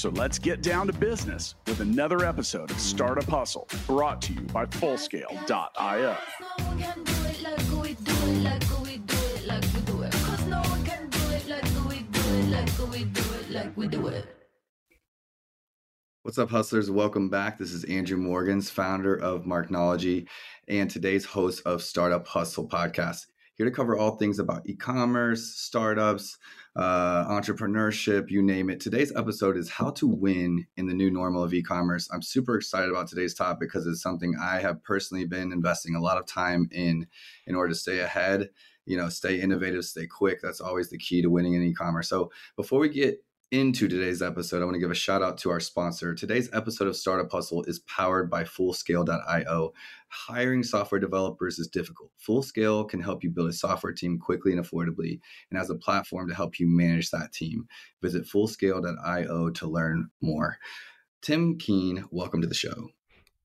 So let's get down to business with another episode of Startup Hustle brought to you by Fullscale.io. What's up, hustlers? Welcome back. This is Andrew Morgans, founder of Marknology and today's host of Startup Hustle podcast. Here to cover all things about e commerce, startups, uh, entrepreneurship, you name it. Today's episode is how to win in the new normal of e commerce. I'm super excited about today's topic because it's something I have personally been investing a lot of time in in order to stay ahead, you know, stay innovative, stay quick. That's always the key to winning in e commerce. So before we get into today's episode, I want to give a shout out to our sponsor. Today's episode of Startup Hustle is powered by Fullscale.io. Hiring software developers is difficult. Fullscale can help you build a software team quickly and affordably and has a platform to help you manage that team. Visit Fullscale.io to learn more. Tim Keen, welcome to the show.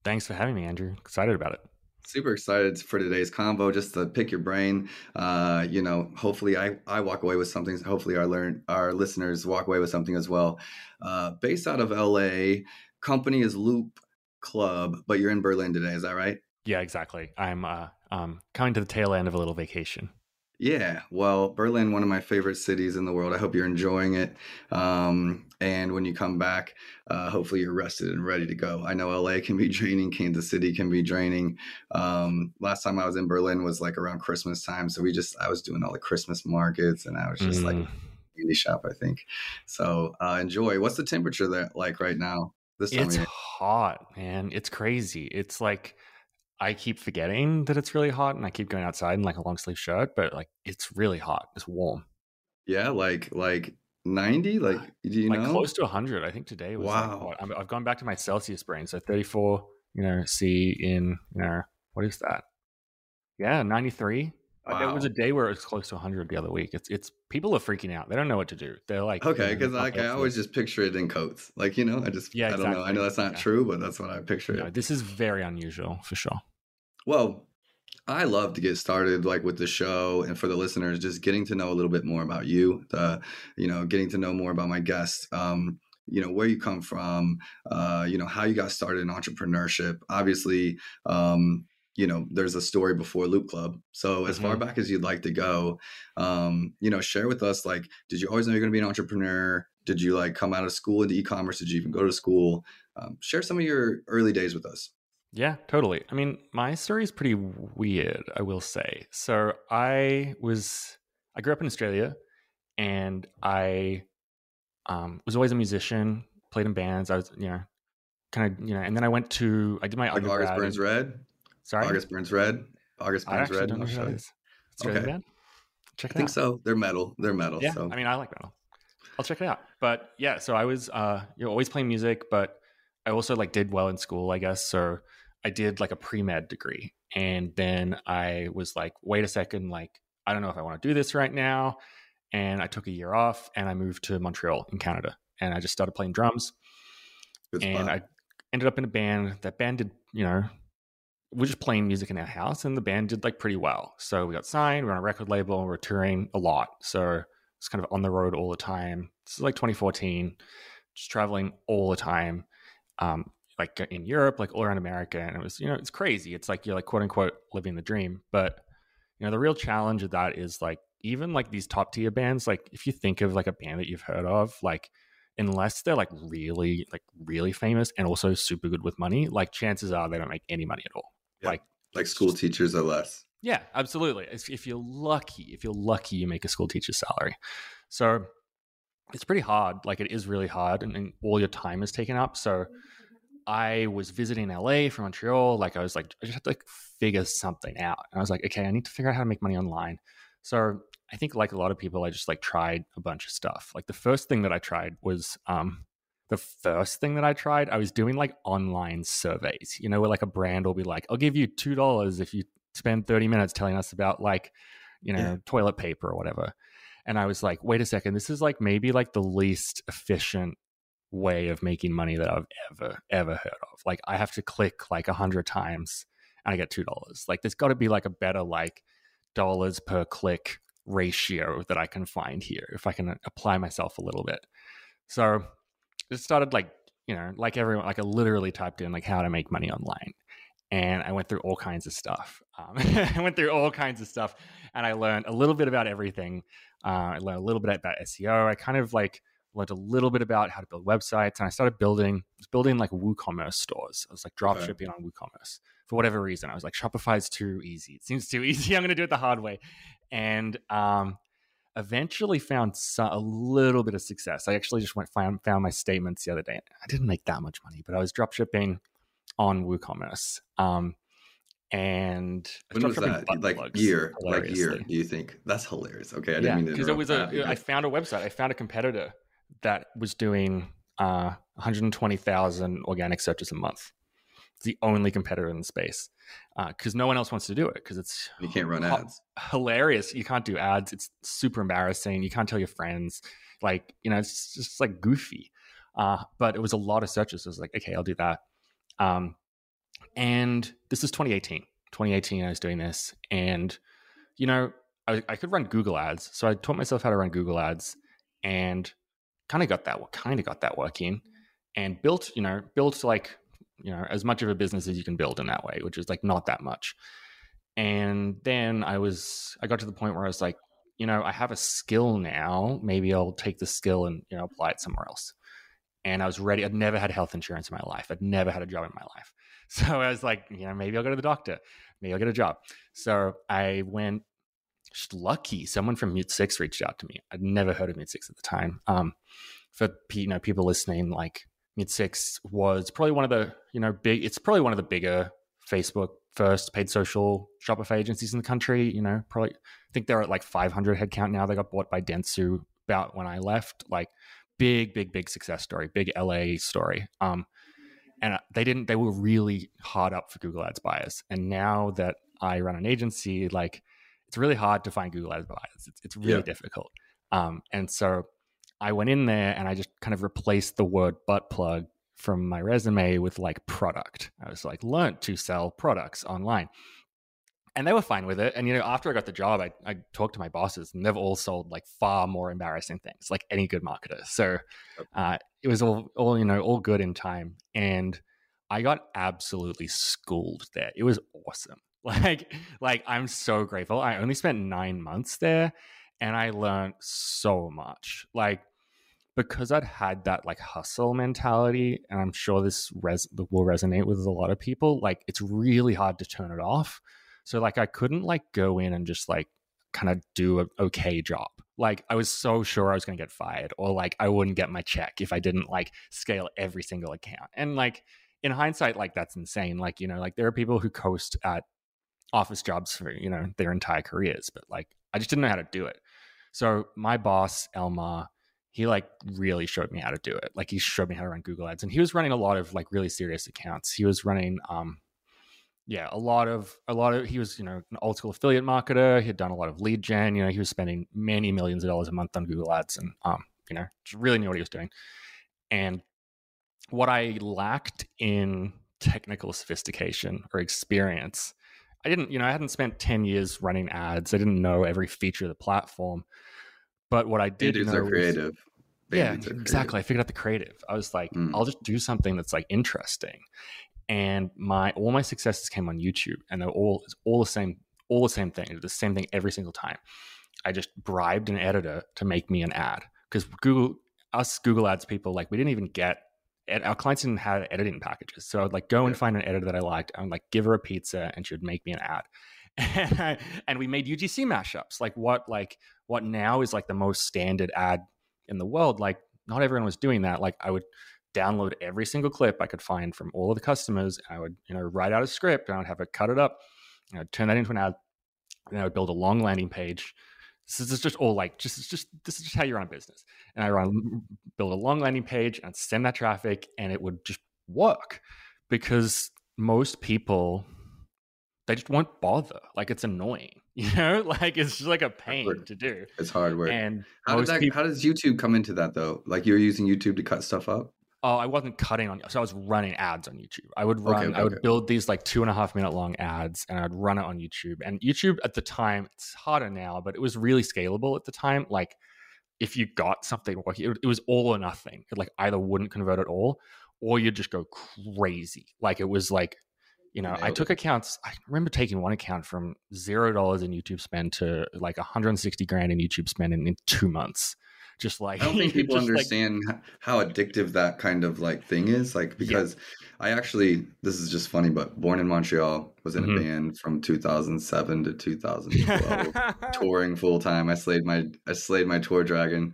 Thanks for having me, Andrew. Excited about it super excited for today's convo just to pick your brain. Uh, you know hopefully i i walk away with something. Hopefully our learn our listeners walk away with something as well. Uh, based out of la company is loop club but you're in berlin today is that right? Yeah exactly. I'm uh, um, coming to the tail end of a little vacation. Yeah, well, Berlin, one of my favorite cities in the world. I hope you're enjoying it. Um, and when you come back, uh, hopefully you're rested and ready to go. I know LA can be draining, Kansas City can be draining. Um, last time I was in Berlin was like around Christmas time, so we just I was doing all the Christmas markets, and I was just mm. like candy shop, I think. So uh, enjoy. What's the temperature there like right now? This time it's hot, man. It's crazy. It's like I keep forgetting that it's really hot and I keep going outside in like a long sleeve shirt, but like it's really hot. It's warm. Yeah, like like 90 like do you like know? close to 100 i think today was wow. like, i've gone back to my celsius brain so 34 you know c in you know what is that? Yeah 93 wow. there was a day where it was close to 100 the other week. It's it's people are freaking out. They don't know what to do. They're like okay because like i always just picture it in coats. Like you know i just yeah exactly. i don't know. I know that's not yeah. true but that's what i picture no, it. this is very unusual for sure. Well I love to get started like with the show and for the listeners, just getting to know a little bit more about you, the, you know, getting to know more about my guests. Um, you know where you come from uh, you know how you got started in entrepreneurship obviously um, you know there's a story before loop club so as mm-hmm. far back as you'd like to go um, you know share with us like did you always know you're going to be an entrepreneur did you like come out of school into e-commerce did you even go to school um, share some of your early days with us yeah, totally. I mean, my story is pretty weird, I will say. So I was, I grew up in Australia and I um, was always a musician, played in bands. I was, you know, kind of, you know, and then I went to, I did my like. August Burns Red? Sorry? August Burns Red? August Burns Red? I don't know who that is. Australian okay. band? Check it I think so. They're metal. They're metal. Yeah, so. I mean, I like metal. I'll check it out. But yeah, so I was, uh, you know, always playing music, but I also like did well in school, I guess. So I did like a pre med degree. And then I was like, wait a second, like, I don't know if I want to do this right now. And I took a year off and I moved to Montreal in Canada. And I just started playing drums. Good and spot. I ended up in a band. That band did, you know, we are just playing music in our house and the band did like pretty well. So we got signed, we are on a record label, and we are touring a lot. So it's kind of on the road all the time. This is like 2014, just traveling all the time. Um, like in Europe, like all around America. And it was, you know, it's crazy. It's like you're like quote unquote living the dream. But, you know, the real challenge of that is like even like these top tier bands, like if you think of like a band that you've heard of, like unless they're like really, like really famous and also super good with money, like chances are they don't make any money at all. Yeah. Like, like school just, teachers or less. Yeah, absolutely. If you're lucky, if you're lucky, you make a school teacher's salary. So it's pretty hard. Like it is really hard, and, and all your time is taken up. So I was visiting LA from Montreal. Like I was like, I just had to like figure something out. And I was like, okay, I need to figure out how to make money online. So I think like a lot of people, I just like tried a bunch of stuff. Like the first thing that I tried was um the first thing that I tried, I was doing like online surveys, you know, where like a brand will be like, I'll give you two dollars if you spend 30 minutes telling us about like, you know, Yeah. toilet paper or whatever. And I was like, wait a second, this is like maybe like the least efficient way of making money that I've ever, ever heard of. Like I have to click like a hundred times and I get two dollars. Like there's gotta be like a better like dollars per click ratio that I can find here if I can apply myself a little bit. So it started like, you know, like everyone, like I literally typed in like how to make money online. And I went through all kinds of stuff. Um, I went through all kinds of stuff and I learned a little bit about everything. Uh, I learned a little bit about SEO. I kind of like learned a little bit about how to build websites and I started building, was building like WooCommerce stores. I was like drop Okay. shipping on WooCommerce for whatever reason. I was like, Shopify's too easy. It seems too easy. I'm going to do it the hard way. And um, eventually found a little bit of success. I actually just went found, found my statements the other day. I didn't make that much money, but I was drop shipping on WooCommerce. Um, and I When was that? Like year, like year. Do you think that's hilarious? Okay, I didn't Yeah, mean to because it was a. I found a website. I found a competitor that was doing uh, 120,000 organic searches a month. It's the only competitor in the space because no one else wants to do it because it's you can't run ho- ads. hilarious. You can't do ads. It's super embarrassing. You can't tell your friends. Like, you know, it's just like goofy. Uh, but it was a lot of searches. So I was like, okay, I'll do that. Um, and this is 2018. 2018, I was doing this. And, you know, I, I could run Google ads. So I taught myself how to run Google ads and kind of got that, kind of got that working and built, you know, built like, you know, as much of a business as you can build in that way, which is like not that much. And then I was, I got to the point where I was like, you know, I have a skill now. Maybe I'll take the skill and, you know, apply it somewhere else. And I was ready. I'd never had health insurance in my life. I'd never had a job in my life. So I was like, you know, maybe I'll go to the doctor. Maybe I'll get a job. So I went lucky. Someone from MuteSix reached out to me. I'd never heard of MuteSix at the time. Um, for you know people listening, like MuteSix was probably one of the you know big. It's probably one of the bigger Facebook first paid social Shopify agencies in the country. You know, probably I think they're at like 500 headcount now. They got bought by Dentsu about when I left. Like big, big, big success story, big LA story. Um, and they didn't. They were really hard up for Google Ads buyers. And now that I run an agency, like it's really hard to find Google Ads buyers. It's, it's really Yeah. difficult. Um, and so I went in there and I just kind of replaced the word butt plug from my resume with like product. I was like, learned to sell products online. And they were fine with it. And, you know, after I got the job, I, I talked to my bosses and they've all sold like far more embarrassing things, like any good marketer. So uh, it was all, all, you know, all good in time. And I got absolutely schooled there. It was awesome. Like, like I'm so grateful. I only spent nine months there and I learned so much. Like, because I'd had that like hustle mentality, and I'm sure this res- will resonate with a lot of people. Like, it's really hard to turn it off. So, like, I couldn't like go in and just like kind of do an okay job. Like, I was so sure I was going to get fired, or like I wouldn't get my check if I didn't like scale every single account. And like in hindsight, like that's insane. Like, you know, like there are people who coast at office jobs for you know their entire careers, but like I just didn't know how to do it. So my boss Elmar he like really showed me how to do it. Like he showed me how to run Google Ads, and he was running a lot of like really serious accounts. He was running, um, yeah, a lot of a lot of. He was you know an old school affiliate marketer. He had done a lot of lead gen. You know, he was spending many millions of dollars a month on Google Ads, and um, you know, just really knew what he was doing. And what I lacked in technical sophistication or experience, I didn't. You know, I hadn't spent ten years running ads. I didn't know every feature of the platform. But what I did Dudes know are was- creative. yeah, Bandits are creative. exactly. I figured out the creative. I was like, Mm. I'll just do something that's like interesting. And my all my successes came on YouTube, and they're all it's all the same, all the same thing. The same thing every single time. I just bribed an editor to make me an ad because Google, us Google Ads people, like we didn't even get. Ed- Our clients didn't have editing packages, so I'd like go and find an editor that I liked. and like give her a pizza, and she would make me an ad. And, I, and we made UGC mashups, like what like what now is like the most standard ad in the world. Like not everyone was doing that. Like I would download every single clip I could find from all of the customers. I would, you know, write out a script and I would have it cut it up. And I'd turn that into an ad. And I would build a long landing page. This is just all like just it's just this is just how you run a business. And I run build a long landing page and send that traffic and it would just work because most people they just won't bother. Like it's annoying, you know. Like it's just like a pain to do. It's hard work. And how, does that, people, how does YouTube come into that though? Like you're using YouTube to cut stuff up? Oh, I wasn't cutting on, so I was running ads on YouTube. I would run, okay, I would okay. build these like two and a half minute long ads, and I'd run it on YouTube. And YouTube at the time, it's harder now, but it was really scalable at the time. Like if you got something working, it, it was all or nothing. It like either wouldn't convert at all, or you'd just go crazy. Like it was like, you know, I took accounts. I remember taking one account from zero dollars in YouTube spend to like 160 grand in YouTube spend in, in two months. Just like I don't think people just, like, understand how addictive that kind of like thing is. Like because I actually this is just funny, but born in Montreal, was in Mhm. a band from 2007 to 2012, touring full time. I slayed my I slayed my tour dragon.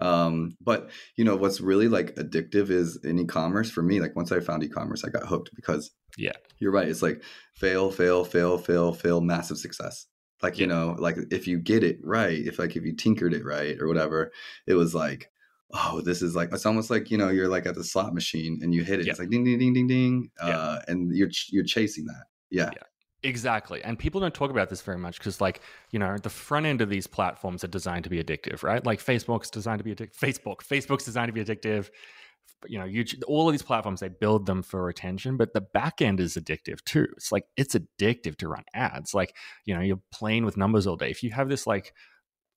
Um, but you know what's really like addictive is in e-commerce for me. Like once I found e-commerce, I got hooked because Yeah. you're right. It's like fail, fail, fail, fail, fail, massive success. Like you know, like if you get it right, if like if you tinkered it right or whatever, it was like oh, this is like it's almost like you know you're like at the slot machine and you hit it. Yeah. It's like ding ding ding ding ding, Yeah. uh, and you're ch- you're chasing that. Yeah, Yeah. Exactly. And people don't talk about this very much because, like, you know, the front end of these platforms are designed to be addictive, right? Like Facebook's designed to be addictive. Facebook, Facebook's designed to be addictive. You know, YouTube, all of these platforms, they build them for retention, but the back end is addictive too. It's like, it's addictive to run ads. Like, you know, you're playing with numbers all day. If you have this, like,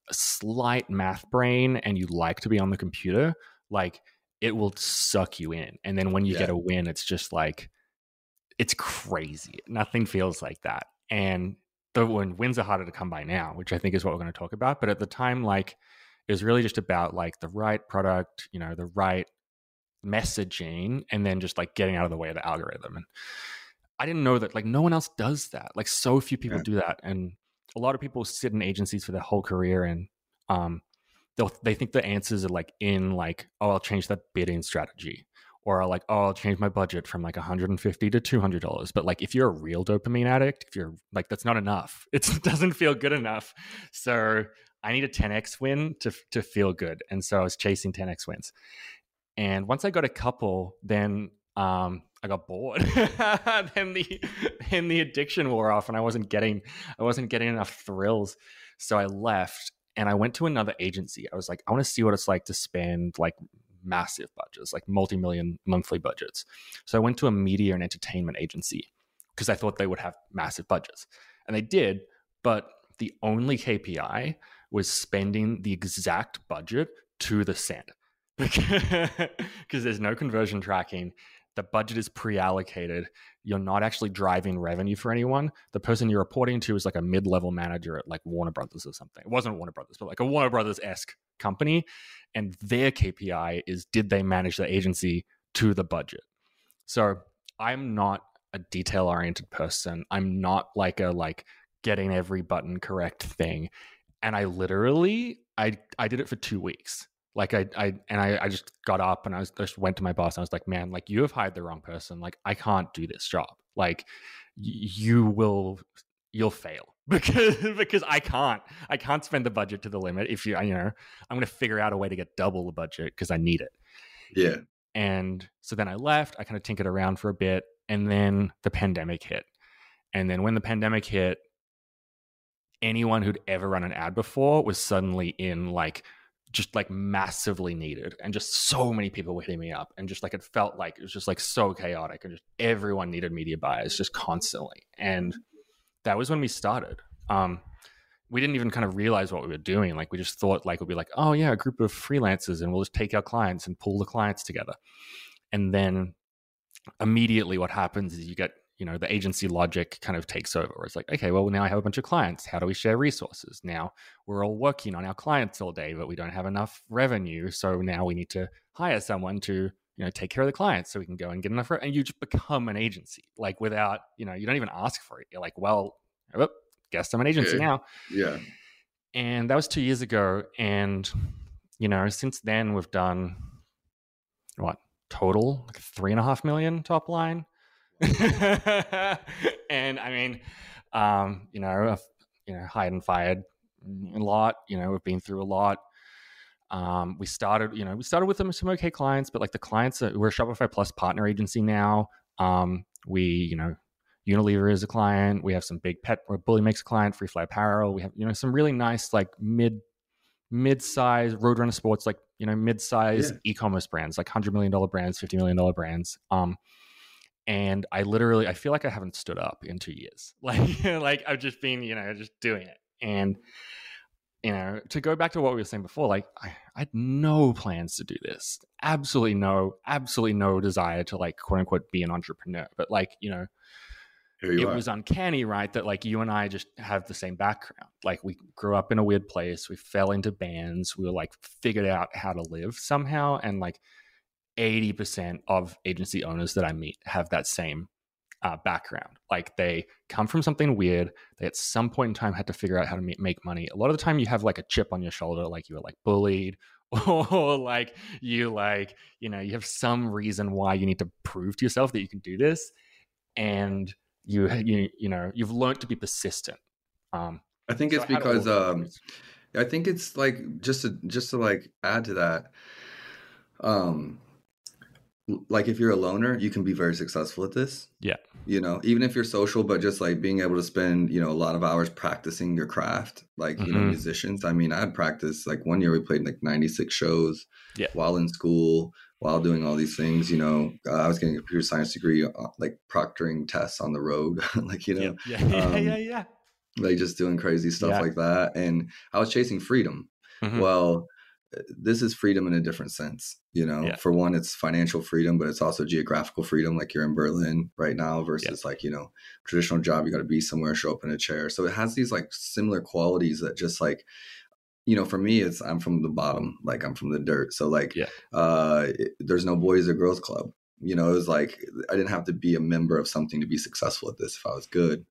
a slight math brain and you like to be on the computer, like, it will suck you in. And then when you Yeah. get a win, it's just like, it's crazy. Nothing feels like that. And the when wins are harder to come by now, which I think is what we're going to talk about. But at the time, like it was really just about like the right product, you know, the right messaging, and then just like getting out of the way of the algorithm. And I didn't know that like no one else does that. Like so few people Yeah. do that. And a lot of people sit in agencies for their whole career and um they'll they think the answers are like in like, oh, I'll change that bidding strategy or I'll like, oh, I'll change my budget from like 150 to 200 dollars. But like, if you're a real dopamine addict, if you're like, that's not enough. It's, it doesn't feel good enough. So I need a 10x win to to feel good, and so I was chasing 10x wins. And once I got a couple, then um, I got bored. then the then the addiction wore off, and I wasn't getting I wasn't getting enough thrills. So I left, and I went to another agency. I was like, I want to see what it's like to spend like massive budgets, like multi-million monthly budgets. So I went to a media and entertainment agency because I thought they would have massive budgets. And they did, but the only KPI was spending the exact budget to the cent. Because there's no conversion tracking. The budget is pre-allocated. You're not actually driving revenue for anyone. The person you're reporting to is like a mid-level manager at like Warner Brothers or something. It wasn't Warner Brothers, but like a Warner Brothers-esque company and their KPI is did they manage the agency to the budget. So I'm not a detail oriented person. I'm not like a like getting every button correct thing. And I literally I I did it for two weeks. Like I I and I, I just got up and I was just went to my boss and I was like, man, like you have hired the wrong person. Like I can't do this job. Like y- you will you'll fail because because I can't I can't spend the budget to the limit. If you you know I'm gonna figure out a way to get double the budget because I need it. yeah, And so then I left. I kind of tinkered around for a bit, and then the pandemic hit. And then when the pandemic hit, anyone who'd ever run an ad before was suddenly in like just like massively needed and just so many people were hitting me up and just like it felt like it was just like so chaotic and just everyone needed media buyers just constantly and that was when we started. Um we didn't even kind of realize what we were doing like we just thought like we'd be like oh yeah a group of freelancers and we'll just take our clients and pull the clients together. And then immediately what happens is you get you know the agency logic kind of takes over. It's like okay well now i have a bunch of clients. How do we share resources? Now we're all working on our clients all day but we don't have enough revenue so now we need to hire someone to you know take care of the clients so we can go and get enough re- and you just become an agency like without you know you don't even ask for it. You're like well oh, guess i'm an agency Okay. now. Yeah. and that was two years ago and you know since then we've done what total? Like three and a half million top line and i mean um you know I've, you know hired and fired a lot you know we've been through a lot um we started you know we started with some, some okay clients but like the clients are, we're a shopify plus partner agency now um we you know Unilever is a client. We have some big pet BullyMake's a client, Free Fly Apparel. We have, you know, some really nice like mid mid-size Roadrunner Sports, like, you know, mid-size yeah. e-commerce brands, like hundred million dollar brands, fifty million dollar brands. Um, and I literally I feel like I haven't stood up in two years. Like like I've just been, you know, just doing it. And you know, to go back to what we were saying before, like I, I, had no plans to do this. Absolutely no, absolutely no desire to like quote unquote be an entrepreneur. But like, you know, it are. was uncanny, right? That like you and I just have the same background. Like we grew up in a weird place. We fell into bands. We were like figured out how to live somehow. And like 80% of agency owners that I meet have that same uh, background. Like they come from something weird. They at some point in time had to figure out how to make money. A lot of the time, you have like a chip on your shoulder, like you were like bullied, or like you like you know you have some reason why you need to prove to yourself that you can do this, and you you you know you've learned to be persistent. Um, I think so it's because um, I think it's like just to just to like add to that. Um, like if you're a loner, you can be very successful at this. Yeah. You know, even if you're social, but just like being able to spend, you know, a lot of hours practicing your craft, like, mm-hmm. you know, mm-hmm. musicians. I mean, I had practice like one year we played like 96 shows yeah. while in school, while doing all these things. You know, uh, I was getting a computer science degree, uh, like proctoring tests on the road, like, you know, yeah, yeah, um, yeah, yeah, Like just doing crazy stuff yeah. like that. And I was chasing freedom. Mm-hmm. Well, this is freedom in a different sense you know yeah. for one it's financial freedom but it's also geographical freedom like you're in berlin right now versus yeah. like you know traditional job you got to be somewhere show up in a chair so it has these like similar qualities that just like you know for me it's i'm from the bottom like i'm from the dirt so like yeah. uh it, there's no boys or girls club you know it was like i didn't have to be a member of something to be successful at this if i was good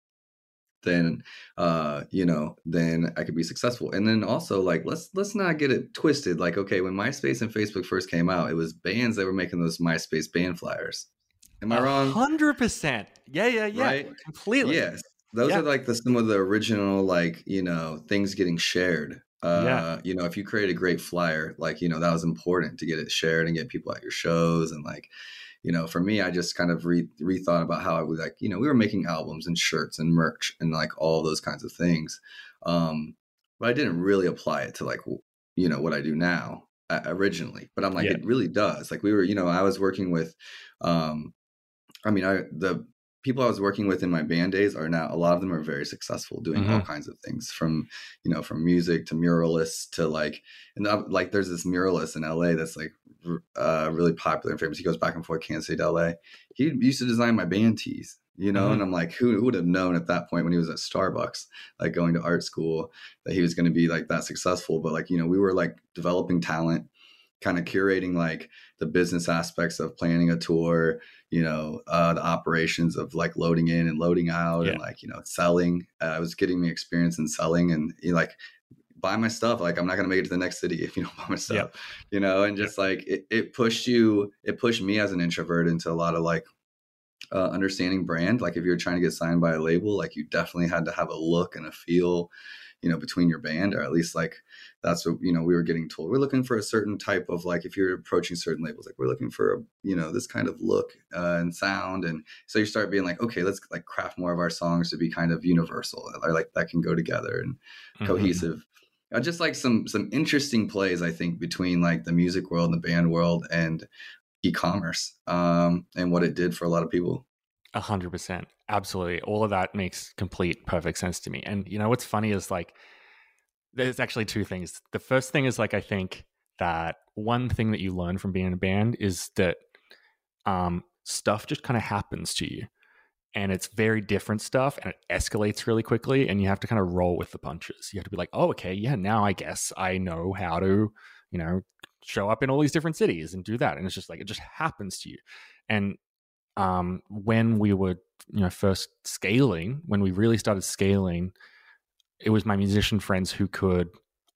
then uh you know then i could be successful. And then also like let's let's not get it twisted. Like okay when myspace and facebook first came out it was bands that were making those myspace band flyers. Am i wrong? 100% yeah yeah yeah. Right? completely. Yes. Those yeah. are like the some of the original like you know things getting shared. Uh, yeah. you know, if you create a great flyer, like, you know, that was important to get it shared and get people at your shows and like, you know, for me, I just kind of re- rethought about how I was like, you know, we were making albums and shirts and merch and like all those kinds of things. Um, but I didn't really apply it to like, you know, what I do now uh, originally. But I'm like, yeah. it really does. Like we were, you know, I was working with, um, I mean, I the people I was working with in my band days are now a lot of them are very successful doing mm-hmm. all kinds of things from you know from music to muralists to like and like there's this muralist in LA that's like uh, really popular and famous. He goes back and forth Kansas City to LA. He used to design my band tees, you know, mm-hmm. and I'm like, who, who, would have known at that point when he was at Starbucks, like going to art school, that he was going to be like that successful? But like, you know, we were like developing talent kind of curating like the business aspects of planning a tour you know uh, the operations of like loading in and loading out yeah. and like you know selling uh, i was getting me experience in selling and you know, like buy my stuff like i'm not going to make it to the next city if you don't buy my stuff yep. you know and just yep. like it, it pushed you it pushed me as an introvert into a lot of like uh, understanding brand like if you're trying to get signed by a label like you definitely had to have a look and a feel you know between your band or at least like that's what you know we were getting told we're looking for a certain type of like if you're approaching certain labels like we're looking for a you know this kind of look uh, and sound and so you start being like okay let's like craft more of our songs to be kind of universal or like that can go together and mm-hmm. cohesive uh, just like some some interesting plays i think between like the music world and the band world and e-commerce um, and what it did for a lot of people a hundred percent. Absolutely. All of that makes complete perfect sense to me. And you know what's funny is like there's actually two things. The first thing is like I think that one thing that you learn from being in a band is that um, stuff just kind of happens to you. And it's very different stuff and it escalates really quickly and you have to kind of roll with the punches. You have to be like, oh, okay, yeah, now I guess I know how to, you know, show up in all these different cities and do that. And it's just like it just happens to you. And um, when we were you know first scaling, when we really started scaling, it was my musician friends who could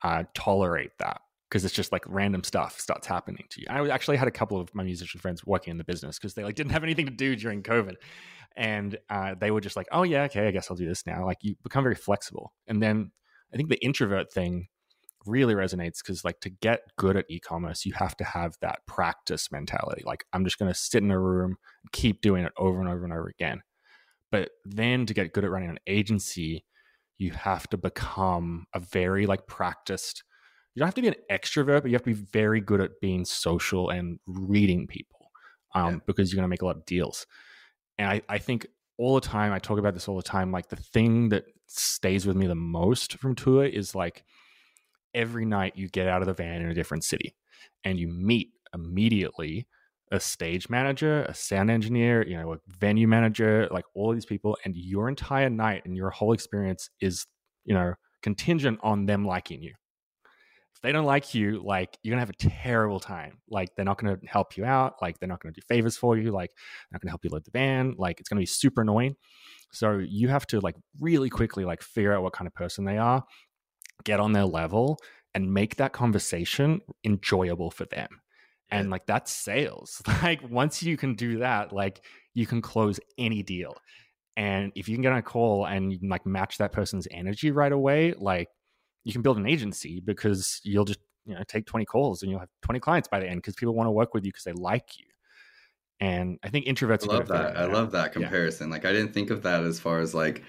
uh, tolerate that because it's just like random stuff starts happening to you. I actually had a couple of my musician friends working in the business because they like didn't have anything to do during COVID, and uh, they were just like, "Oh yeah, okay, I guess I'll do this now." Like you become very flexible, and then I think the introvert thing really resonates because like to get good at e-commerce you have to have that practice mentality like i'm just going to sit in a room keep doing it over and over and over again but then to get good at running an agency, you have to become a very like practiced. You don't have to be an extrovert, but you have to be very good at being social and reading people um, yeah. because you're going to make a lot of deals. And I, I think all the time, I talk about this all the time. Like the thing that stays with me the most from tour is like every night you get out of the van in a different city and you meet immediately a stage manager, a sound engineer, you know, a venue manager, like all these people, and your entire night and your whole experience is, you know, contingent on them liking you. If they don't like you, like you're gonna have a terrible time. Like they're not gonna help you out, like they're not gonna do favors for you, like they're not gonna help you load the van, like it's gonna be super annoying. So you have to like really quickly like figure out what kind of person they are, get on their level, and make that conversation enjoyable for them. And like that's sales. Like once you can do that like you can close any deal. And if you can get on a call and you can like match that person's energy right away like you can build an agency because you'll just you know take 20 calls and you'll have 20 clients by the end because people want to work with you because they like you. And i think introverts i love that. i love that comparison. Yeah. like i didn't think of that as far as like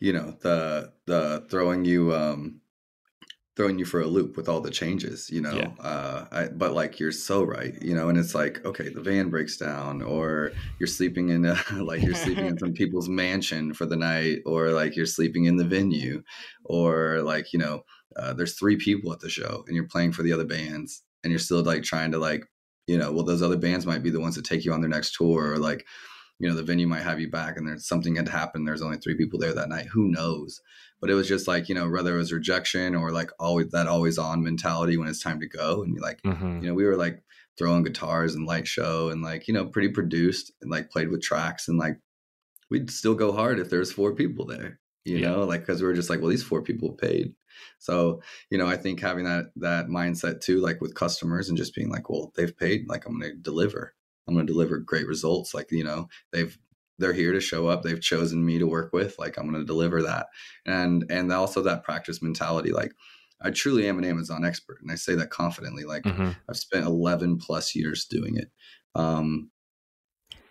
you know the the throwing you um throwing you for a loop with all the changes, you know. Yeah. Uh, I, but like you're so right, you know, and it's like okay, the van breaks down, or you're sleeping in a, like you're sleeping in some people's mansion for the night, or like you're sleeping in the venue, or like you know, uh, there's three people at the show, and you're playing for the other bands, and you're still like trying to like you know, well, those other bands might be the ones that take you on their next tour, or like you know the venue might have you back and there's something had happened there's only three people there that night who knows but it was just like you know whether it was rejection or like always that always on mentality when it's time to go and you like mm-hmm. you know we were like throwing guitars and light show and like you know pretty produced and like played with tracks and like we'd still go hard if there's four people there you yeah. know like because we were just like well these four people paid so you know i think having that that mindset too like with customers and just being like well they've paid like i'm gonna deliver I'm going to deliver great results. Like, you know, they've, they're here to show up. They've chosen me to work with. Like, I'm going to deliver that. And, and also that practice mentality. Like, I truly am an Amazon expert. And I say that confidently. Like, mm-hmm. I've spent 11 plus years doing it. Um,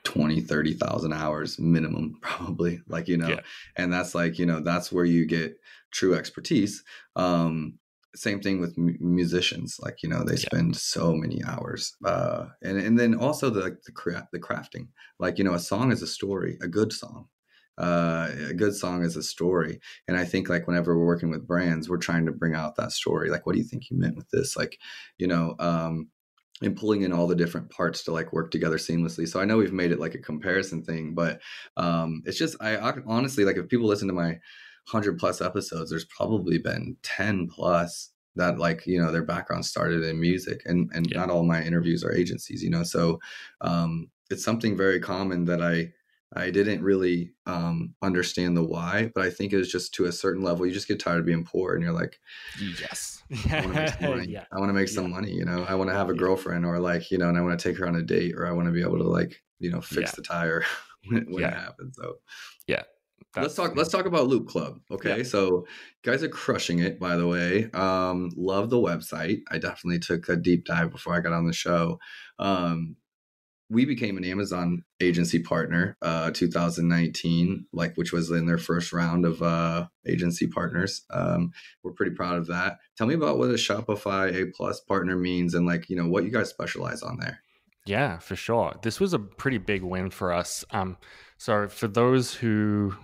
20 30,000 hours minimum probably like you know yeah. and that's like you know that's where you get true expertise um same thing with m- musicians like you know they spend yeah. so many hours uh and and then also the the, cra- the crafting. Like you know a song is a story a good song uh, a good song is a story and i think like whenever we're working with brands we're trying to bring out that story like what do you think you meant with this? Like you know um and pulling in all the different parts to like work together seamlessly. So i know we've made it like a comparison thing but um it's just i, I honestly like if people listen to my 100 plus episodes there's probably been 10 plus that like you know their background started in music and and yeah. not all my interviews are agencies you know so um it's something very common that i i didn't really um understand the why but i think it was just to a certain level you just get tired of being poor and you're like yes. I want to make some money. Yeah. i want to make some money you know? I want to have a girlfriend or like you know and i want to take her on a date or i want to be able to like you know fix the tire when, when it happens so. Yeah let's talk. Let's talk about Loop Club. Okay, yeah. so guys are crushing it. By the way, um, love the website. I definitely took a deep dive before I got on the show. Um, we became an Amazon agency partner, uh, 2019, like which was in their first round of uh, agency partners. Um, we're pretty proud of that. Tell me about what a Shopify A plus partner means, and like you know what you guys specialize on there. Yeah, for sure. This was a pretty big win for us. Um, so for those who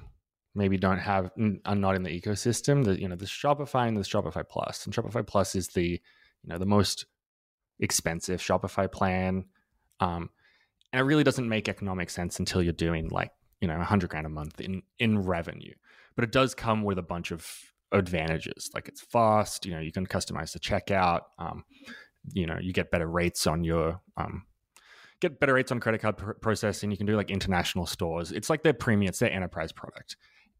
maybe don't have are not in the ecosystem that you know the shopify and the shopify plus. And shopify plus is the you know the most expensive shopify plan um and it really doesn't make economic sense until you're doing like you know 100 grand a month in in revenue. But it does come with a bunch of advantages. Like it's fast you know you can customize the checkout um you know you get better rates on your um get better rates on credit card pr- processing. You can do like international stores. It's like their premium it's their enterprise product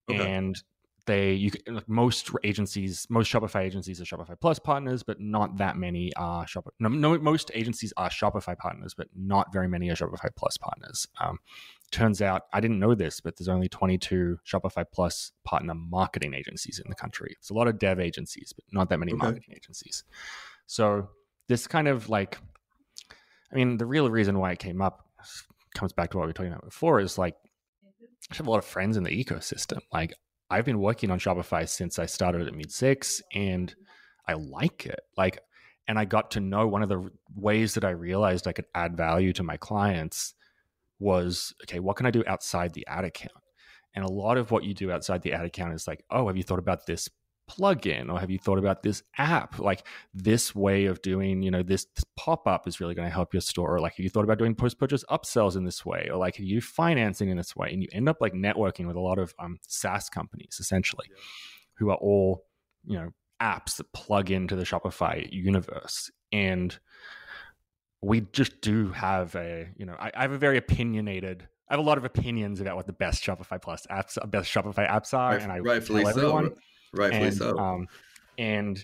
Okay. And they you like most agencies most shopify agencies are shopify plus partners but not that many are shopify no, no, most agencies are shopify partners but not very many are shopify plus partners um, turns out i didn't know this but there's only 22 shopify plus partner marketing agencies in the country it's a lot of dev agencies but not that many okay. marketing agencies so this kind of like i mean the real reason why it came up comes back to what we were talking about before is like I have a lot of friends in the ecosystem. Like I've been working on Shopify since I started at MuteSix, and I like it. Like, and I got to know one of the ways that I realized I could add value to my clients was okay. What can I do outside the ad account? And a lot of what you do outside the ad account is like, oh, have you thought about this plugin or have you thought about this app like this way of doing you know this, this pop-up is really going to help your store or like have you thought about doing post-purchase upsells in this way or like have you financing in this way and you end up like networking with a lot of um, saas companies essentially yeah. who are all you know apps that plug into the shopify universe and we just do have a you know I, I have a very opinionated I have a lot of opinions about what the best Shopify Plus apps, best Shopify apps are, right, and I rightfully tell everyone. So. Rightfully and, so. Um, and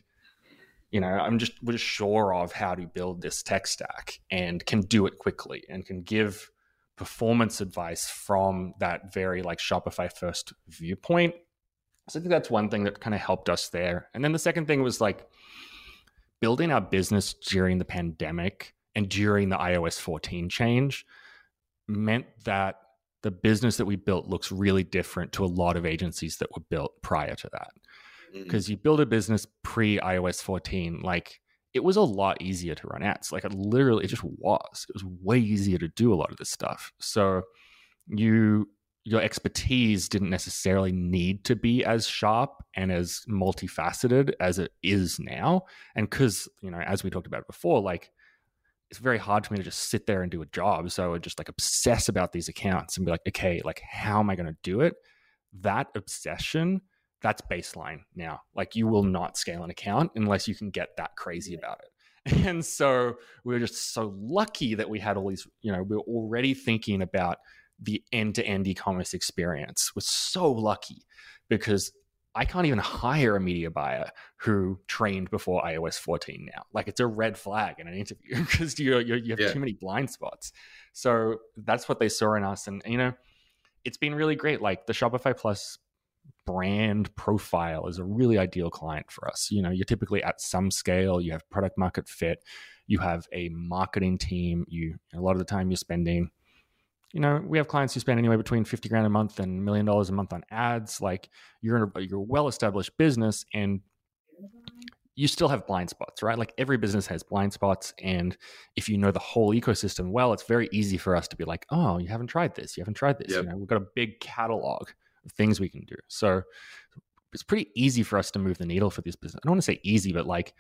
you know, I'm just we're just sure of how to build this tech stack and can do it quickly and can give performance advice from that very like Shopify first viewpoint. So I think that's one thing that kind of helped us there. And then the second thing was like building our business during the pandemic and during the iOS 14 change meant that the business that we built looks really different to a lot of agencies that were built prior to that because mm-hmm. you build a business pre iOS 14, like it was a lot easier to run ads. Like it literally, it just was. It was way easier to do a lot of this stuff. So you your expertise didn't necessarily need to be as sharp and as multifaceted as it is now. And because, you know, as we talked about before, like it's very hard for me to just sit there and do a job. So I would just like obsess about these accounts and be like, okay, like how am I going to do it? That obsession that's baseline now. Like you will not scale an account unless you can get that crazy about it. And so we were just so lucky that we had all these, you know, we were already thinking about the end to end e commerce experience. We're so lucky because I can't even hire a media buyer who trained before iOS 14 now. Like it's a red flag in an interview because you you have yeah. too many blind spots. So that's what they saw in us. And, you know, it's been really great. Like the Shopify Plus brand profile is a really ideal client for us. You know, you're typically at some scale, you have product market fit, you have a marketing team, you a lot of the time you're spending you know, we have clients who spend anywhere between 50 grand a month and a million dollars a month on ads. Like you're in a, you're well-established business and you still have blind spots, right? Like every business has blind spots. And if you know the whole ecosystem well, it's very easy for us to be like, oh, you haven't tried this. You haven't tried this. Yep. You know, we've got a big catalog things we can do. So it's pretty easy for us to move the needle for this business. I don't want to say easy, but like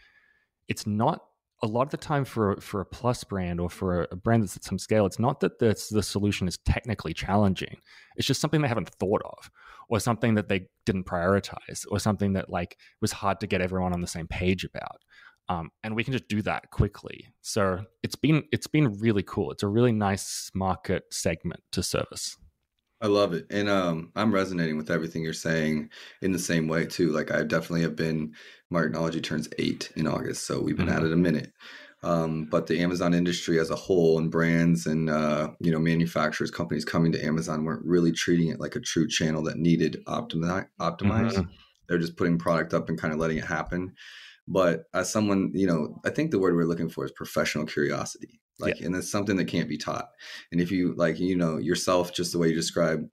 it's not a lot of the time for for a plus brand or for a brand that's at some scale, it's not that the, the solution is technically challenging. It's just something they haven't thought of, or something that they didn't prioritize, or something that like was hard to get everyone on the same page about. Um, and we can just do that quickly. So it's been it's been really cool. It's a really nice market segment to service. I love it. And um, I'm resonating with everything you're saying in the same way too. Like I definitely have been Marknology turns eight in August. So we've been mm-hmm. at it a minute. Um, but the Amazon industry as a whole and brands and uh, you know manufacturers, companies coming to Amazon weren't really treating it like a true channel that needed optimi- optimized. Mm-hmm. They're just putting product up and kind of letting it happen. But as someone, you know, I think the word we're looking for is professional curiosity like yeah. and it's something that can't be taught. And if you like you know yourself just the way you describe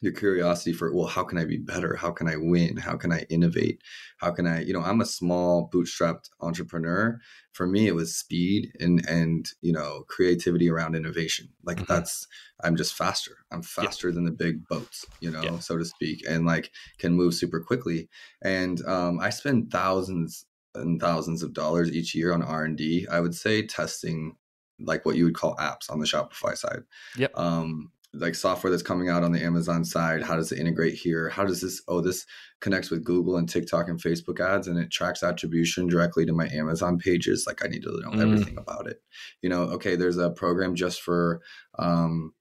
your curiosity for well how can i be better? How can i win? How can i innovate? How can i you know i'm a small bootstrapped entrepreneur. For me it was speed and and you know creativity around innovation. Like mm-hmm. that's i'm just faster. I'm faster yeah. than the big boats you know yeah. so to speak and like can move super quickly. And um, i spend thousands and thousands of dollars each year on r&d i would say testing like what you would call apps on the Shopify side. Yep. Um, like software that's coming out on the Amazon side. How does it integrate here? How does this? Oh, this connects with Google and TikTok and Facebook ads, and it tracks attribution directly to my Amazon pages. Like I need to know mm. everything about it. You know, okay, there's a program just for. Um,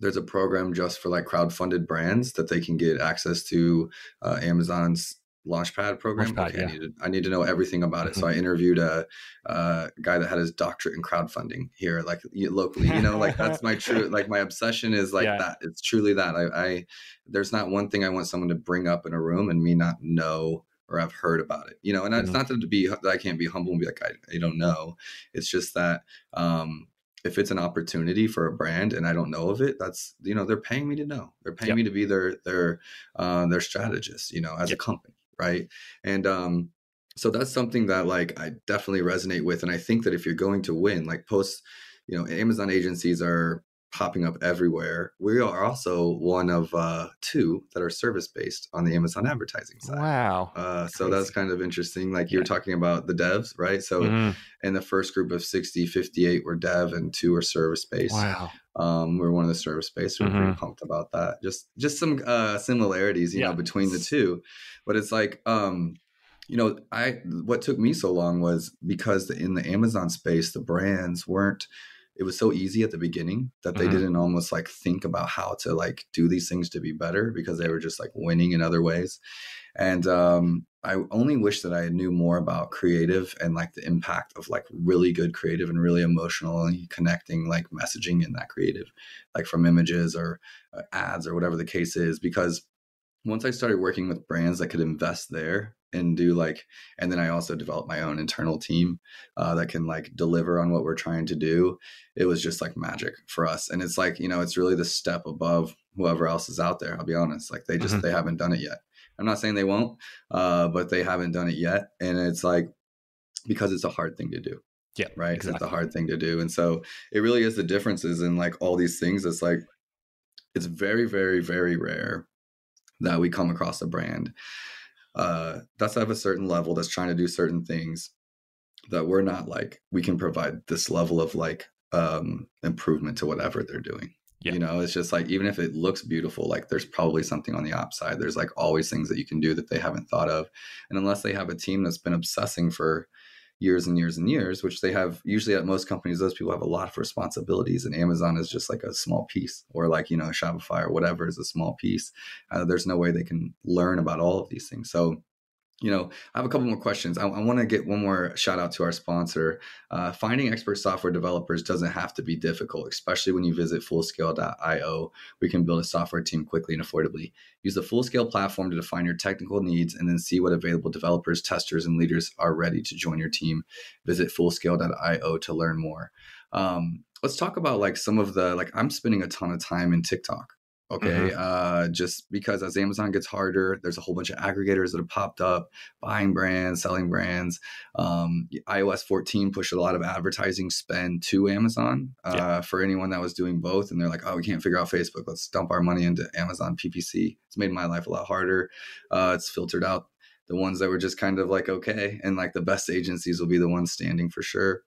there's a program just for like crowd funded brands that they can get access to uh, Amazon's Launchpad program. Launchpad, okay, yeah. I, need to, I need to know everything about it. Mm-hmm. So I interviewed a, a, guy that had his doctorate in crowdfunding here, like locally. You know, like that's my true, like my obsession is like yeah. that. It's truly that. I, I, there's not one thing I want someone to bring up in a room and me not know or I've heard about it. You know, and mm-hmm. it's not that to be that I can't be humble and be like I, I don't know. It's just that um, if it's an opportunity for a brand and I don't know of it, that's you know they're paying me to know. They're paying yep. me to be their their uh, their strategist, you know, as yep. a company, right? And um, so that's something that like I definitely resonate with, and I think that if you're going to win, like post, you know, Amazon agencies are popping up everywhere. We are also one of uh, two that are service based on the Amazon advertising side. Wow. Uh, so that's kind of interesting. Like you're talking about the devs, right? So mm-hmm. in the first group of 60, 58 were dev and two were service based. Wow. Um, we're one of the service based. We're mm-hmm. pretty pumped about that. Just just some uh, similarities, you yeah. know, between the two. But it's like um, you know, I what took me so long was because the, in the Amazon space, the brands weren't it was so easy at the beginning that they mm-hmm. didn't almost like think about how to like do these things to be better because they were just like winning in other ways and um, i only wish that i knew more about creative and like the impact of like really good creative and really emotionally connecting like messaging in that creative like from images or uh, ads or whatever the case is because once i started working with brands that could invest there and do like and then i also developed my own internal team uh, that can like deliver on what we're trying to do it was just like magic for us and it's like you know it's really the step above whoever else is out there i'll be honest like they just mm-hmm. they haven't done it yet i'm not saying they won't uh, but they haven't done it yet and it's like because it's a hard thing to do yeah right exactly. it's a hard thing to do and so it really is the differences in like all these things it's like it's very very very rare that we come across a brand uh, that's of a certain level that's trying to do certain things that we're not like we can provide this level of like um improvement to whatever they're doing. Yeah. you know it's just like even if it looks beautiful like there's probably something on the upside there's like always things that you can do that they haven't thought of. And unless they have a team that's been obsessing for years and years and years, which they have usually at most companies, those people have a lot of responsibilities, and Amazon is just like a small piece, or like you know Shopify or whatever is a small piece. Uh, there's no way they can learn about all of these things. So you know, I have a couple more questions. I, I want to get one more shout out to our sponsor. Uh, finding expert software developers doesn't have to be difficult, especially when you visit fullscale.io. We can build a software team quickly and affordably. Use the Fullscale platform to define your technical needs and then see what available developers, testers, and leaders are ready to join your team. Visit fullscale.io to learn more. Um, let's talk about like some of the like I'm spending a ton of time in TikTok Okay. Mm-hmm. Uh, just because as Amazon gets harder, there's a whole bunch of aggregators that have popped up, buying brands, selling brands. Um, iOS 14 pushed a lot of advertising spend to Amazon uh, yeah. for anyone that was doing both. And they're like, oh, we can't figure out Facebook. Let's dump our money into Amazon PPC. It's made my life a lot harder. Uh, it's filtered out the ones that were just kind of like, okay. And like the best agencies will be the ones standing for sure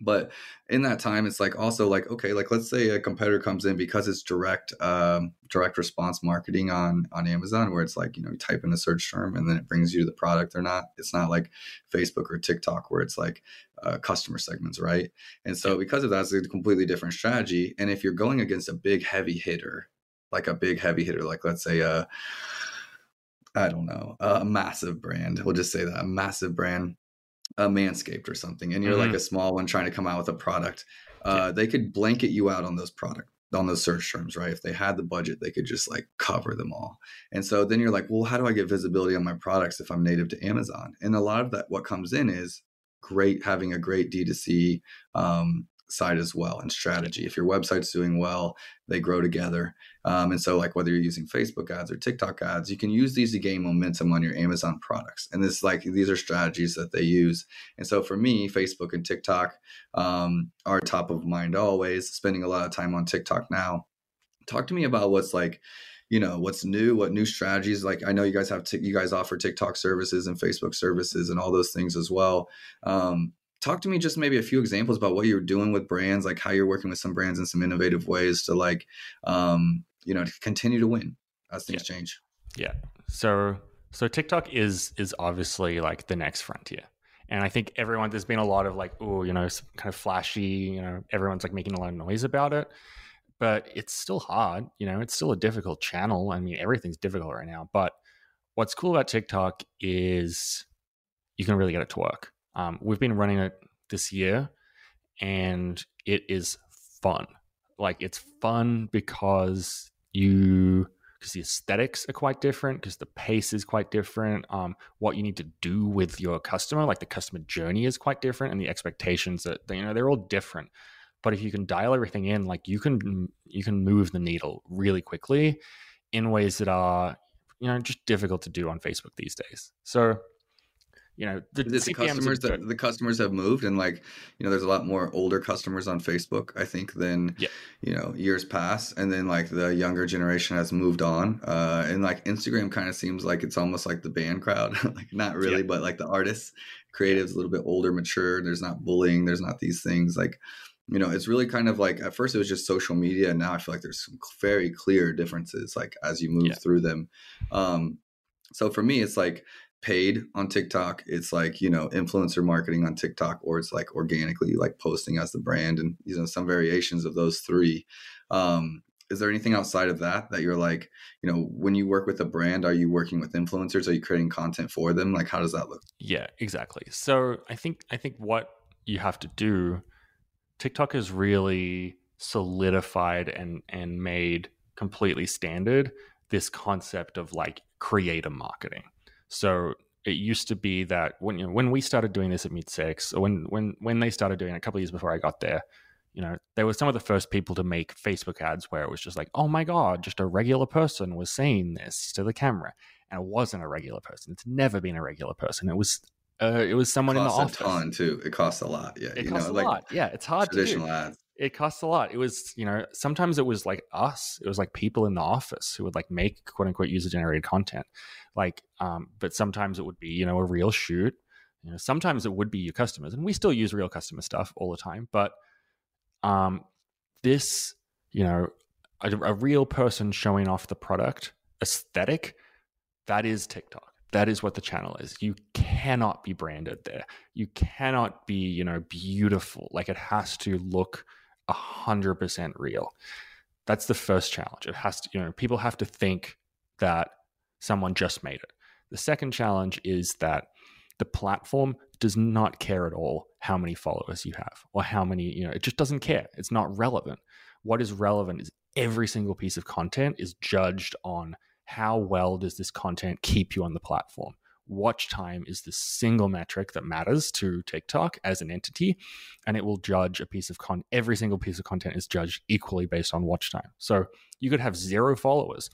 but in that time it's like also like okay like let's say a competitor comes in because it's direct um, direct response marketing on on amazon where it's like you know you type in a search term and then it brings you to the product or not. It's not like facebook or tiktok where it's like uh, customer segments right? And so because of that it's a completely different strategy. And if you're going against a big heavy hitter like a big heavy hitter like let's say a I don't know, a massive brand. We'll just say that a massive brand a Manscaped or something, and you're mm-hmm. like a small one trying to come out with a product, uh, yeah. they could blanket you out on those product on those search terms, right? If they had the budget, they could just like cover them all. And so then you're like, well, how do I get visibility on my products if I'm native to Amazon? And a lot of that, what comes in is great having a great D2C um, side as well and strategy. If your website's doing well, they grow together. Um, and so, like whether you're using Facebook ads or TikTok ads, you can use these to gain momentum on your Amazon products. And this, like, these are strategies that they use. And so, for me, Facebook and TikTok um, are top of mind always. Spending a lot of time on TikTok now. Talk to me about what's like you know what's new what new strategies like i know you guys have t- you guys offer tiktok services and facebook services and all those things as well um, talk to me just maybe a few examples about what you're doing with brands like how you're working with some brands in some innovative ways to like um you know to continue to win as things yeah. change. Yeah. So so tiktok is is obviously like the next frontier. And i think everyone there's been a lot of like oh you know kind of flashy you know everyone's like making a lot of noise about it. But it's still hard you know it's still a difficult channel. I mean everything's difficult right now. But what's cool about tiktok is you can really get it to work um, we've been running it this year, and it is fun. Like it's fun because you because the aesthetics are quite different because the pace is quite different um, what you need to do with your customer like the customer journey is quite different and the expectations that you know they're all different but if you can dial everything in like you can you can move the needle really quickly in ways that are you know just difficult to do on facebook these days so you know the, the customers that the customers have moved and like you know there's a lot more older customers on facebook i think than yeah. you know years past and then like the younger generation has moved on uh and like instagram kind of seems like it's almost like the band crowd like not really yeah. but like the artists creatives a little bit older mature there's not bullying there's not these things like you know it's really kind of like at first it was just social media and now i feel like there's some very clear differences like as you move yeah. through them um so for me it's like paid on TikTok. It's like, you know, influencer marketing on TikTok, or it's like organically like posting as the brand and, you know, some variations of those three. Um, is there anything outside of that that you're like, you know, when you work with a brand, are you working with influencers? Are you creating content for them? Like, how does that look? Yeah, exactly. So I think, I think what you have to do, TikTok is really solidified and, and made completely standard this concept of like creator marketing so it used to be that when you know, when we started doing this at MuteSix, when when when they started doing it a couple of years before I got there, you know, they were some of the first people to make Facebook ads where it was just like, oh my god, just a regular person was saying this to the camera, and it wasn't a regular person. It's never been a regular person. It was uh, it was someone in the office. A ton too. It costs a lot. Yeah, it costs know, a like lot. Yeah, it's hard. Traditional to do. ads it costs a lot. It was, you know, sometimes it was like us. It was like people in the office who would like make quote unquote user generated content. Like, um, but sometimes it would be, you know, a real shoot. You know, sometimes it would be your customers, and we still use real customer stuff all the time. But um, this, you know, a, a real person showing off the product aesthetic, that is TikTok that is what the channel is. You cannot be branded there. You cannot be, you know, beautiful. Like it has to look 100% real. That's the first challenge. It has to, you know, people have to think that someone just made it. The second challenge is that the platform does not care at all how many followers you have or how many, you know, it just doesn't care. It's not relevant. What is relevant is every single piece of content is judged on how well does this content keep you on the platform watch time is the single metric that matters to TikTok as an entity, and it will judge a piece of con. Every single piece of content is judged equally based on watch time. So you could have zero followers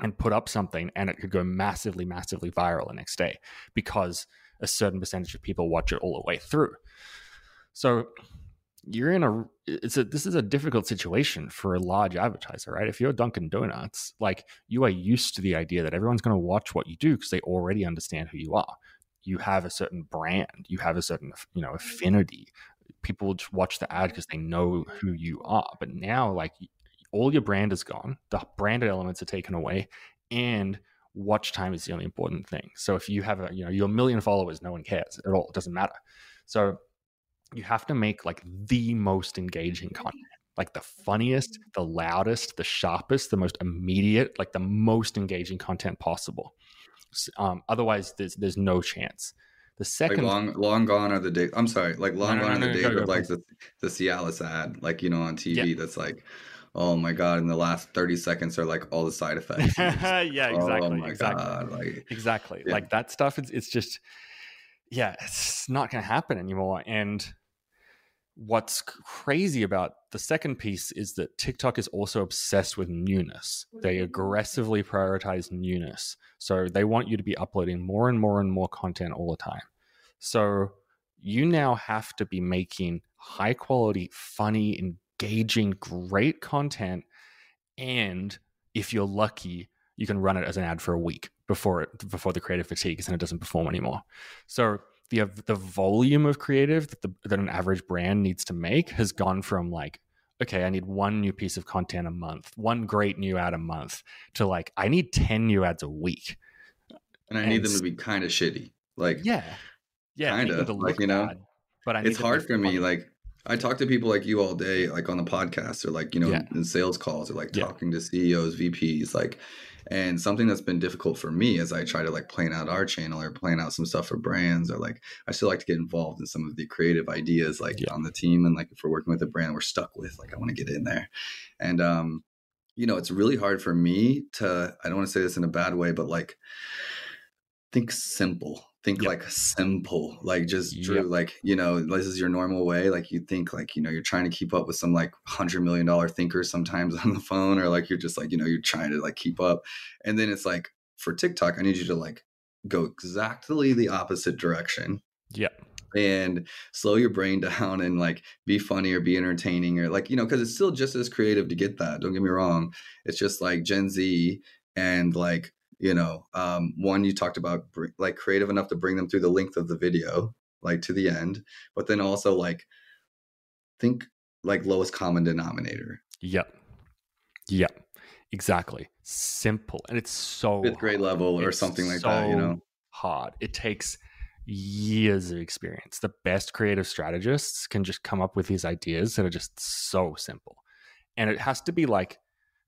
and put up something, and it could go massively, massively viral the next day because a certain percentage of people watch it all the way through. So you're in a it's a this is a difficult situation for a large advertiser right? If you're dunkin donuts like you are used to the idea that everyone's going to watch what you do because they already understand who you are. You have a certain brand you have a certain you know affinity. People just watch the ad because they know who you are. But now like all your brand is gone the branded elements are taken away and watch time is the only important thing. So if you have a you know your million followers no one cares at all it doesn't matter. So you have to make like the most engaging content like the funniest, mm. the loudest, the sharpest, the most immediate, like the most engaging content possible. Um, otherwise, there's there's no chance. The second, like long long gone are the days. I'm sorry, like long no, no, gone no, are the days of like the the Cialis ad, like you know on TV. Yeah. That's like, oh my god! In the last thirty seconds are like all the side effects. yeah, exactly. Oh exactly. God, like, exactly. Yeah. Like that stuff. It's it's just yeah, it's not going to happen anymore. And what's crazy about the second piece is that TikTok is also obsessed with newness. They mm-hmm. aggressively prioritize newness. So they want you to be uploading more and more and more content all the time. So you now have to be making high quality, funny, engaging, great content. And if you're lucky, you can run it as an ad for a week before it before the creative fatigue and it doesn't perform anymore. So the uh, the volume of creative that the that an average brand needs to make has gone from like okay, I need one new piece of content a month, one great new ad a month to like I need 10 new ads a week. And I and need them to be kind of shitty. Like Yeah. Yeah, kind of like you know. Bad, but I it's hard for me like I talk to people like you all day, like on the podcast or like, you know, yeah. in sales calls or like yeah. talking to CEOs, VPs, like and something that's been difficult for me as I try to like plan out our channel or plan out some stuff for brands or like I still like to get involved in some of the creative ideas like yeah. on the team and like if we're working with a brand we're stuck with, like I want to get in there. And um, you know, it's really hard for me to I don't want to say this in a bad way, but like think simple think Yep. like simple like just drew Yep. like you know this is your normal way like you think like you know you're trying to keep up with some like hundred million dollar thinker sometimes on the phone or like you're just like you know you're trying to like keep up and then it's like for tiktok i need you to like go exactly the opposite direction Yeah. and slow your brain down and like be funny or be entertaining or like you know because it's still just as creative to get that don't get me wrong it's just like gen z and like you know um one you talked about like creative enough to bring them through the length of the video like to the end but then also like think like lowest common denominator Yep. Yep. Exactly. Simple. And it's so fifth grade hard. level or It's something like that you know Hard. It takes years of experience. The best creative strategists can just come up with these ideas that are just so simple. And it has to be like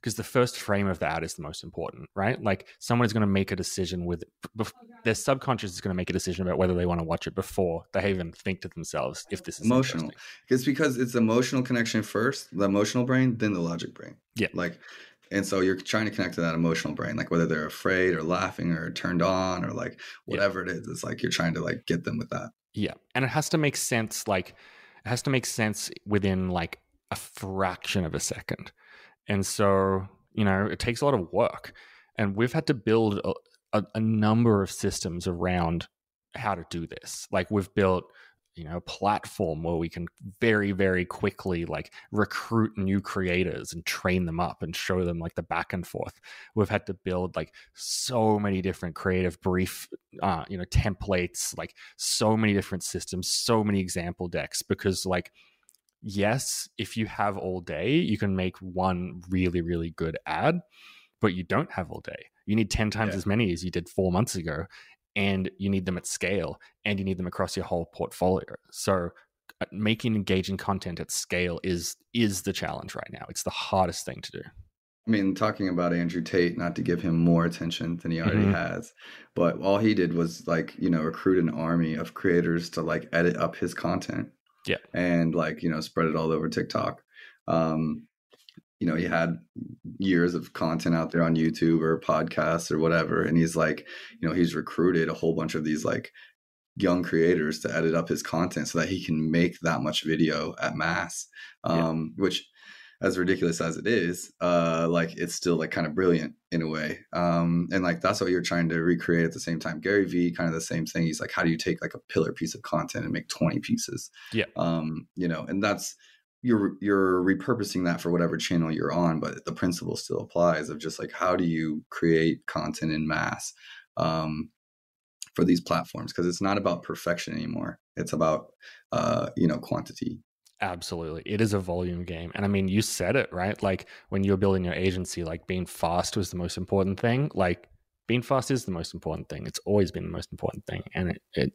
because the first frame of that is the most important, right? Like someone is going to make a decision with bef- oh, their subconscious is going to make a decision about whether they want to watch it before they even think to themselves if this is Emotional. it's because it's emotional connection first the emotional brain then the logic brain Yeah. like and so you're trying to connect to that emotional brain like whether they're afraid or laughing or turned on or like Yeah. whatever it is it's like you're trying to like get them with that Yeah. And it has to make sense like it has to make sense within like a fraction of a second. And so, you know, it takes a lot of work. And we've had to build a, a, a number of systems around how to do this. Like we've built, you know, a platform where we can very, very quickly like recruit new creators and train them up and show them like the back and forth. We've had to build like so many different creative brief, uh, you know, templates, like so many different systems, so many example decks because like yes, if you have all day, you can make one really, really good ad, but you don't have all day. You need 10 times Yeah. as many as you did four months ago, and you need them at scale, and you need them across your whole portfolio. So, uh, making engaging content at scale is is the challenge right now. It's the hardest thing to do. i mean talking about andrew tate not to give him more attention than he already Mhm. has but all he did was like you know recruit an army of creators to like edit up his content Yeah. and like you know spread it all over tiktok um you know he had years of content out there on youtube or podcasts or whatever and he's like you know he's recruited a whole bunch of these like young creators to edit up his content so that he can make that much video at mass Yeah. um which as ridiculous as it is uh like it's still like kind of brilliant in a way. Um and like that's what you're trying to recreate at the same time. Gary vee kind of the same thing. He's like how do you take like a pillar piece of content and make 20 pieces? Yeah. um you know and that's you're you're repurposing that for whatever channel you're on but the principle still applies of just like how do you create content in mass um for these platforms? Because it's not about perfection anymore. It's about uh you know quantity Absolutely. It is a volume game. And I mean, you said it, right? Like when you were building your agency, like being fast was the most important thing. Like being fast is the most important thing. It's always been the most important thing. And it, it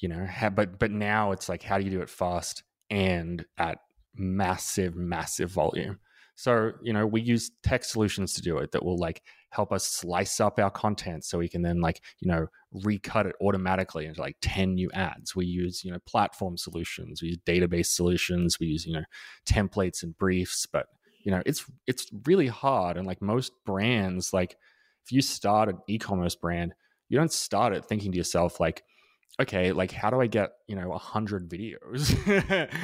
you know, ha- but but now it's like how do you do it fast and at massive massive volume. So, you know, we use tech solutions to do it that will like help us slice up our content so we can then like, you know, recut it automatically into like 10 new ads. We use, you know, platform solutions, we use database solutions, we use, you know, templates and briefs, but you know, it's it's really hard. And like most brands like if you start an e-commerce brand, you don't start it thinking to yourself like okay, like how do I get, you know, a hundred videos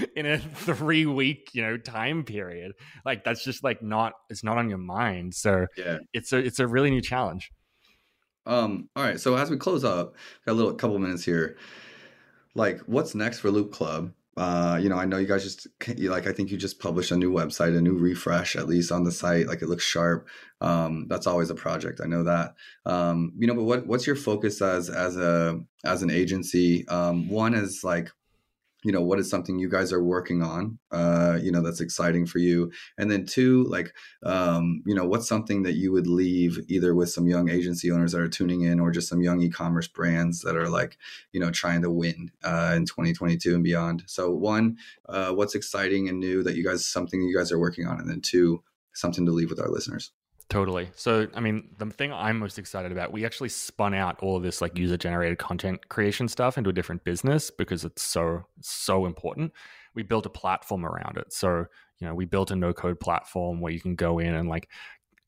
in a three week, you know, time period? Like that's just like not it's not on your mind. So yeah it's a it's a really new challenge. Um, all right, so as we close up, got a little couple minutes here. Like, what's next for Loop Club? Uh, you know, I know you guys just like. I think you just published a new website, a new refresh, at least on the site. Like, it looks sharp. Um, that's always a project. I know that. Um, you know, but what what's your focus as as a as an agency? Um, one is like, you know, what is something you guys are working on? Uh, you know, that's exciting for you. And then two, like, um, you know, what's something that you would leave either with some young agency owners that are tuning in or just some young e-commerce brands that are like, you know, trying to win uh, in 2022 and beyond. So one, uh, what's exciting and new that you guys, something you guys are working on. And then two, something to leave with our listeners. Totally. So, I mean, the thing I'm most excited about, we actually spun out all of this like user generated content creation stuff into a different business because it's so, so important. We built a platform around it. So, you know, we built a no code platform where you can go in and like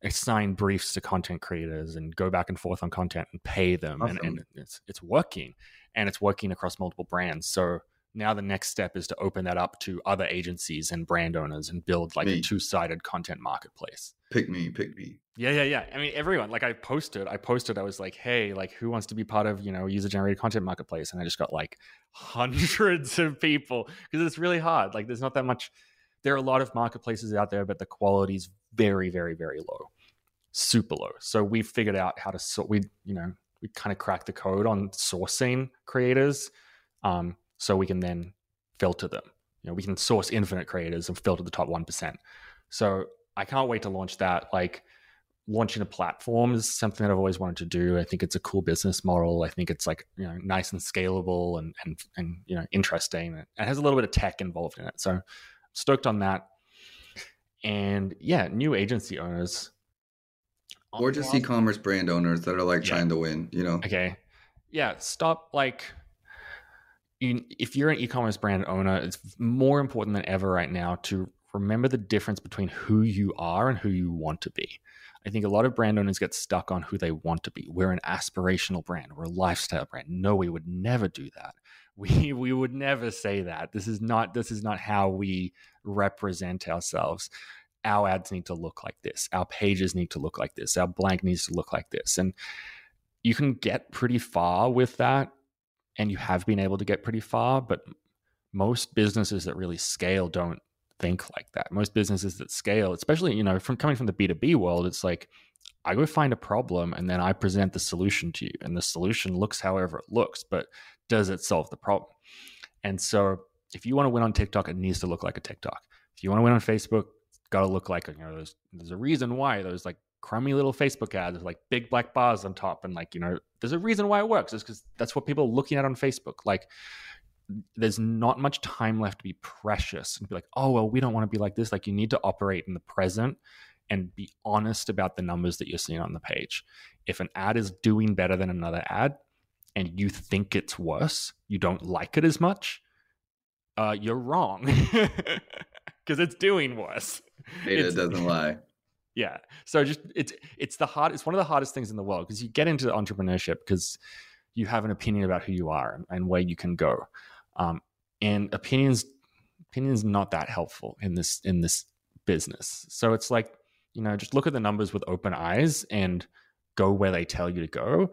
assign briefs to content creators and go back and forth on content and pay them awesome. and, and it's it's working and it's working across multiple brands so now the next step is to open that up to other agencies and brand owners and build like me. a two-sided content marketplace. Pick me pick me. Yeah yeah yeah. I mean everyone like i posted i posted i was like hey like who wants to be part of you know user generated content marketplace? And i just got like hundreds of people because it's really hard like there's not that much there are a lot of marketplaces out there but the quality is very very very low super low. So we figured out how to sort we you know we kind of cracked the code on sourcing creators um so we can then filter them. You know, we can source infinite creators and filter the top 1%. So I can't wait to launch that. Like launching a platform is something that I've always wanted to do. I think it's a cool business model. I think it's like, you know, nice and scalable and and and you know, interesting. It has a little bit of tech involved in it. So I'm stoked on that. And yeah, new agency owners. Or just e-commerce brand owners that are like yeah. trying to win, you know. Okay. Yeah, stop like if you're an e-commerce brand owner, it's more important than ever right now to remember the difference between who you are and who you want to be. I think a lot of brand owners get stuck on who they want to be. We're an aspirational brand. We're a lifestyle brand. No, we would never do that. We we would never say that. This is not this is not how we represent ourselves. Our ads need to look like this. Our pages need to look like this. Our blank needs to look like this. And you can get pretty far with that and you have been able to get pretty far, but most businesses that really scale don't think like that. Most businesses that scale, especially, you know, from coming from the B2B world, it's like I go find a problem and then I present the solution to you. And the solution looks however it looks, but does it solve the problem? And so if you want to win on TikTok, it needs to look like a TikTok. If you want to win on Facebook, got to look like, you know, there's, there's a reason why those like crummy little Facebook ads with like big black bars on top. And like, you know, there's a reason why it works. It's because that's what people are looking at on Facebook. Like, there's not much time left to be precious and be like, oh, well, we don't want to be like this. Like, you need to operate in the present and be honest about the numbers that you're seeing on the page. If an ad is doing better than another ad and you think it's worse, you don't like it as much, uh, you're wrong because it's doing worse. Data it's, doesn't lie yeah. So just it's it's the hard it's one of the hardest things in the world because you get into entrepreneurship because you have an opinion about who you are and where you can go. Um, and opinions opinions not that helpful in this in this business. So it's like you know just look at the numbers with open eyes and go where they tell you to go.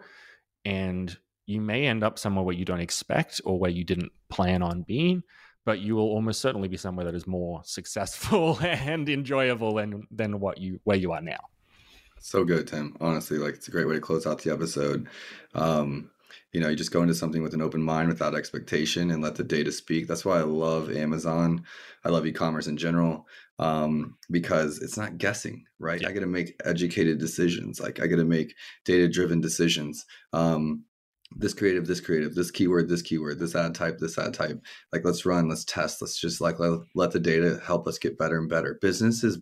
And you may end up somewhere where you don't expect or where you didn't plan on being but you will almost certainly be somewhere that is more successful and enjoyable than than what you where you are now. So good, Tim. Honestly, like it's a great way to close out the episode. Um, you know, you just go into something with an open mind without expectation and let the data speak. That's why I love Amazon. I love e-commerce in general um, because it's not guessing, right? Yeah. I got to make educated decisions. Like I got to make data-driven decisions. Um, this creative, this creative, this keyword, this keyword, this ad type, this ad type. Like, let's run, let's test, let's just like let, let the data help us get better and better. Business is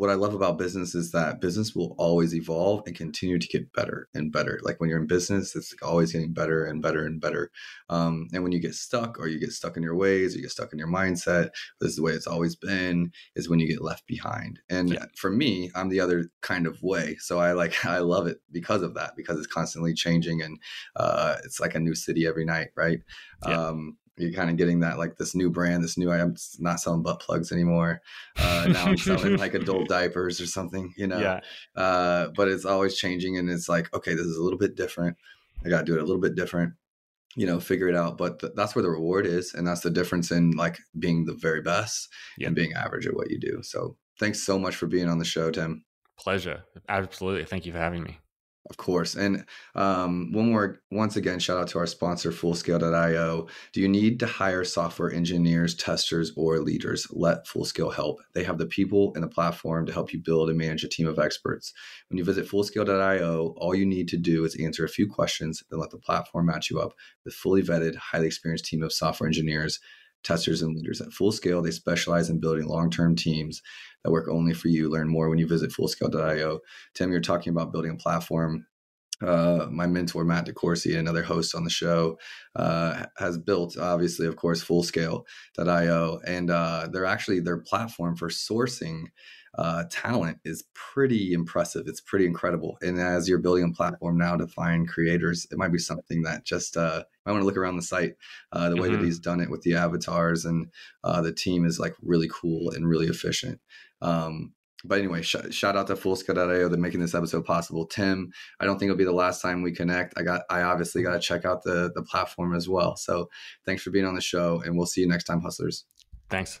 what I love about business is that business will always evolve and continue to get better and better. Like when you're in business, it's always getting better and better and better. Um, and when you get stuck or you get stuck in your ways or you get stuck in your mindset, this is the way it's always been, is when you get left behind. And yeah. for me, I'm the other kind of way. So I like, I love it because of that, because it's constantly changing and uh, it's like a new city every night, right? Yeah. Um, you're kind of getting that like this new brand, this new I'm not selling butt plugs anymore. Uh, now I'm selling like adult diapers or something, you know. Yeah. Uh, but it's always changing, and it's like, okay, this is a little bit different. I got to do it a little bit different, you know, figure it out. But th- that's where the reward is, and that's the difference in like being the very best yeah. and being average at what you do. So thanks so much for being on the show, Tim. Pleasure. Absolutely. Thank you for having me. Of course. And um, one more, once again, shout out to our sponsor, Fullscale.io. Do you need to hire software engineers, testers, or leaders? Let Fullscale help. They have the people and the platform to help you build and manage a team of experts. When you visit Fullscale.io, all you need to do is answer a few questions, then let the platform match you up with fully vetted, highly experienced team of software engineers testers and leaders at Full Scale. They specialize in building long term teams that work only for you. Learn more when you visit fullscale.io. Tim, you're talking about building a platform. Uh, my mentor Matt DeCoursey, another host on the show, uh, has built obviously, of course, Fullscale.io, and uh, they're actually their platform for sourcing uh, talent is pretty impressive. It's pretty incredible. And as you're building a platform now to find creators, it might be something that just uh, I want to look around the site. Uh, the way mm-hmm. that he's done it with the avatars and uh, the team is like really cool and really efficient. Um, but anyway, sh- shout out to Fullscale.io that making this episode possible. Tim, I don't think it'll be the last time we connect. I got, I obviously got to check out the the platform as well. So thanks for being on the show, and we'll see you next time, hustlers. Thanks.